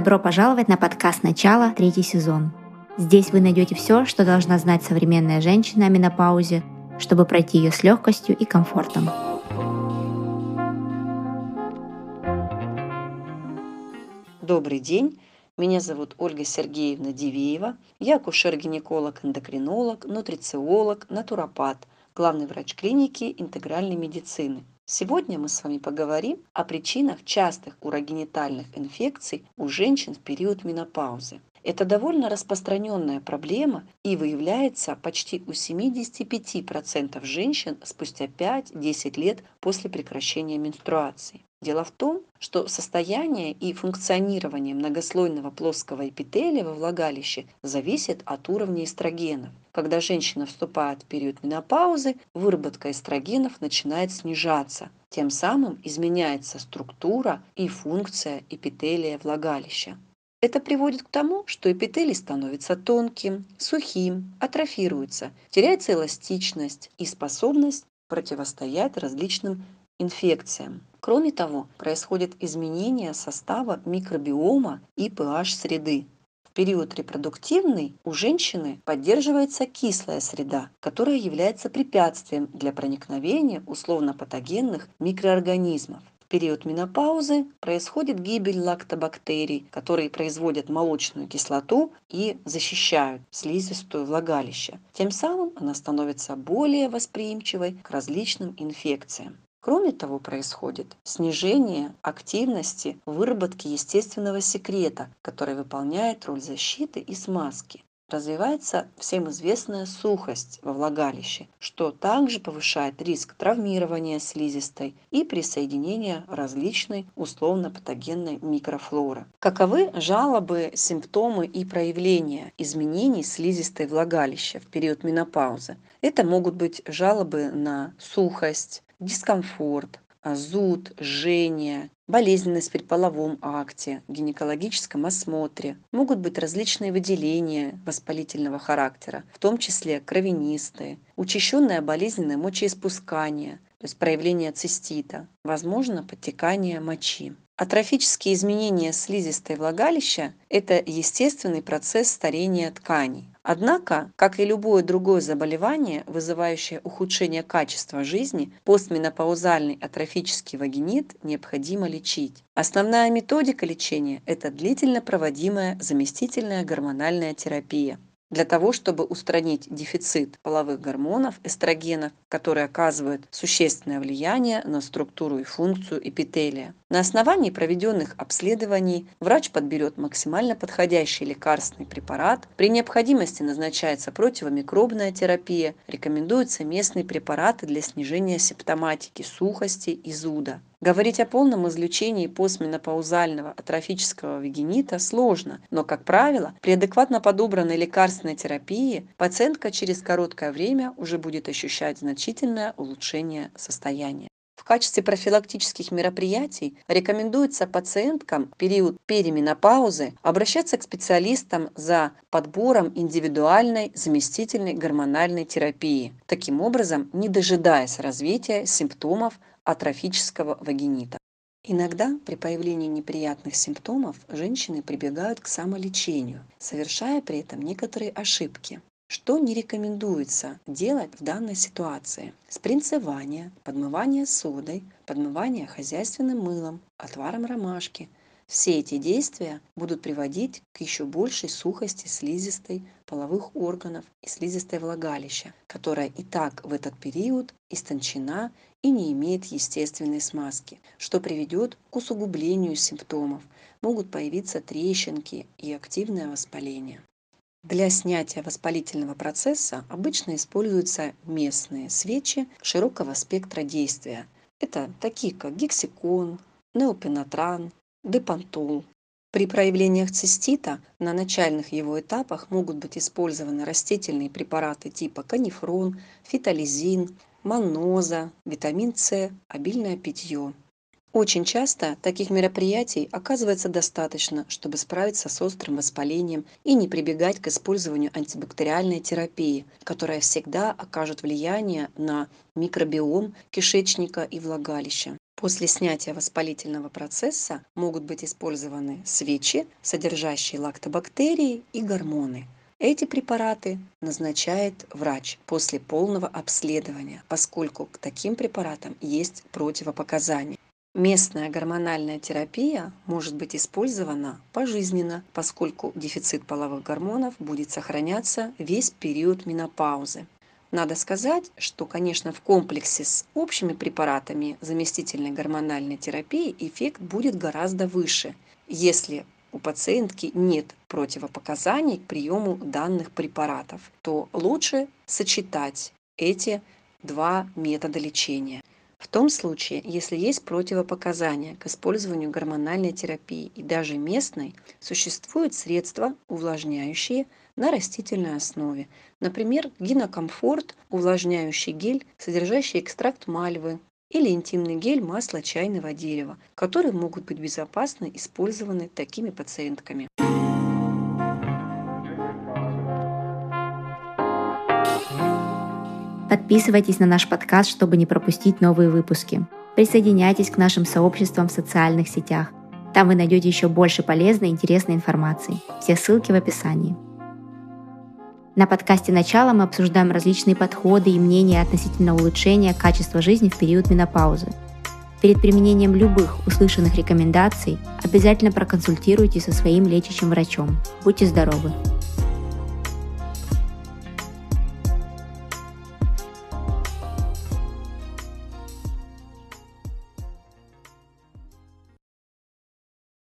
Добро пожаловать на подкаст «Начало», третий сезон. Здесь вы найдете все, что должна знать современная женщина о менопаузе, чтобы пройти ее с легкостью и комфортом. Добрый день. Меня зовут Ольга Сергеевна Дивеева. Я акушер-гинеколог, эндокринолог, нутрициолог, натуропат, главный врач клиники интегральной медицины. Сегодня мы с вами поговорим о причинах частых урогенитальных инфекций у женщин в период менопаузы. Это довольно распространенная проблема и выявляется почти у 75% женщин спустя 5-10 лет после прекращения менструации. Дело в том, что состояние и функционирование многослойного плоского эпителия во влагалище зависит от уровня эстрогенов. Когда женщина вступает в период менопаузы, выработка эстрогенов начинает снижаться. Тем самым изменяется структура и функция эпителия влагалища. Это приводит к тому, что эпителий становится тонким, сухим, атрофируется, теряется эластичность и способность противостоять различным инфекциям. Кроме того, происходит изменение состава микробиома и pH среды. В период репродуктивный у женщины поддерживается кислая среда, которая является препятствием для проникновения условно-патогенных микроорганизмов. В период менопаузы происходит гибель лактобактерий, которые производят молочную кислоту и защищают слизистую влагалище. Тем самым она становится более восприимчивой к различным инфекциям. Кроме того, происходит снижение активности выработки естественного секрета, который выполняет роль защиты и смазки. Развивается всем известная сухость во влагалище, что также повышает риск травмирования слизистой и присоединения различной условно-патогенной микрофлоры. Каковы жалобы, симптомы и проявления изменений слизистой влагалища в период менопаузы? Это могут быть жалобы на сухость, дискомфорт, зуд, жжение, болезненность при половом акте, гинекологическом осмотре. Могут быть различные выделения воспалительного характера, в том числе кровянистые, учащенное болезненное мочеиспускание, то есть проявление цистита, возможно подтекание мочи. Атрофические изменения слизистой влагалища – это естественный процесс старения тканей. Однако, как и любое другое заболевание, вызывающее ухудшение качества жизни, постменопаузальный атрофический вагинит необходимо лечить. Основная методика лечения – это длительно проводимая заместительная гормональная терапия для того, чтобы устранить дефицит половых гормонов, эстрогенов, которые оказывают существенное влияние на структуру и функцию эпителия. На основании проведенных обследований врач подберет максимально подходящий лекарственный препарат. При необходимости назначается противомикробная терапия, рекомендуются местные препараты для снижения симптоматики сухости и зуда. Говорить о полном излечении постменопаузального атрофического вагинита сложно, но, как правило, при адекватно подобранной лекарственной терапии пациентка через короткое время уже будет ощущать значительное улучшение состояния. В качестве профилактических мероприятий рекомендуется пациенткам в период перименопаузы обращаться к специалистам за подбором индивидуальной заместительной гормональной терапии, таким образом не дожидаясь развития симптомов атрофического вагинита. Иногда при появлении неприятных симптомов женщины прибегают к самолечению, совершая при этом некоторые ошибки. Что не рекомендуется делать в данной ситуации? Спринцевание, подмывание содой, подмывание хозяйственным мылом, отваром ромашки – все эти действия будут приводить к еще большей сухости слизистой половых органов и слизистой влагалища, которая и так в этот период истончена и не имеет естественной смазки, что приведет к усугублению симптомов. Могут появиться трещинки и активное воспаление. Для снятия воспалительного процесса обычно используются местные свечи широкого спектра действия. Это такие как гексикон, неопенотран, депантол. При проявлениях цистита на начальных его этапах могут быть использованы растительные препараты типа канифрон, фитолизин, манноза, витамин С, обильное питье. Очень часто таких мероприятий оказывается достаточно, чтобы справиться с острым воспалением и не прибегать к использованию антибактериальной терапии, которая всегда окажет влияние на микробиом кишечника и влагалища. После снятия воспалительного процесса могут быть использованы свечи, содержащие лактобактерии и гормоны. Эти препараты назначает врач после полного обследования, поскольку к таким препаратам есть противопоказания. Местная гормональная терапия может быть использована пожизненно, поскольку дефицит половых гормонов будет сохраняться весь период менопаузы. Надо сказать, что, конечно, в комплексе с общими препаратами заместительной гормональной терапии эффект будет гораздо выше, если у пациентки нет противопоказаний к приему данных препаратов, то лучше сочетать эти два метода лечения. В том случае, если есть противопоказания к использованию гормональной терапии и даже местной, существуют средства, увлажняющие на растительной основе. Например, гинокомфорт, увлажняющий гель, содержащий экстракт мальвы, или интимный гель масла чайного дерева, которые могут быть безопасно использованы такими пациентками. Подписывайтесь на наш подкаст, чтобы не пропустить новые выпуски. Присоединяйтесь к нашим сообществам в социальных сетях. Там вы найдете еще больше полезной и интересной информации. Все ссылки в описании. На подкасте «Начало» мы обсуждаем различные подходы и мнения относительно улучшения качества жизни в период менопаузы. Перед применением любых услышанных рекомендаций обязательно проконсультируйтесь со своим лечащим врачом. Будьте здоровы!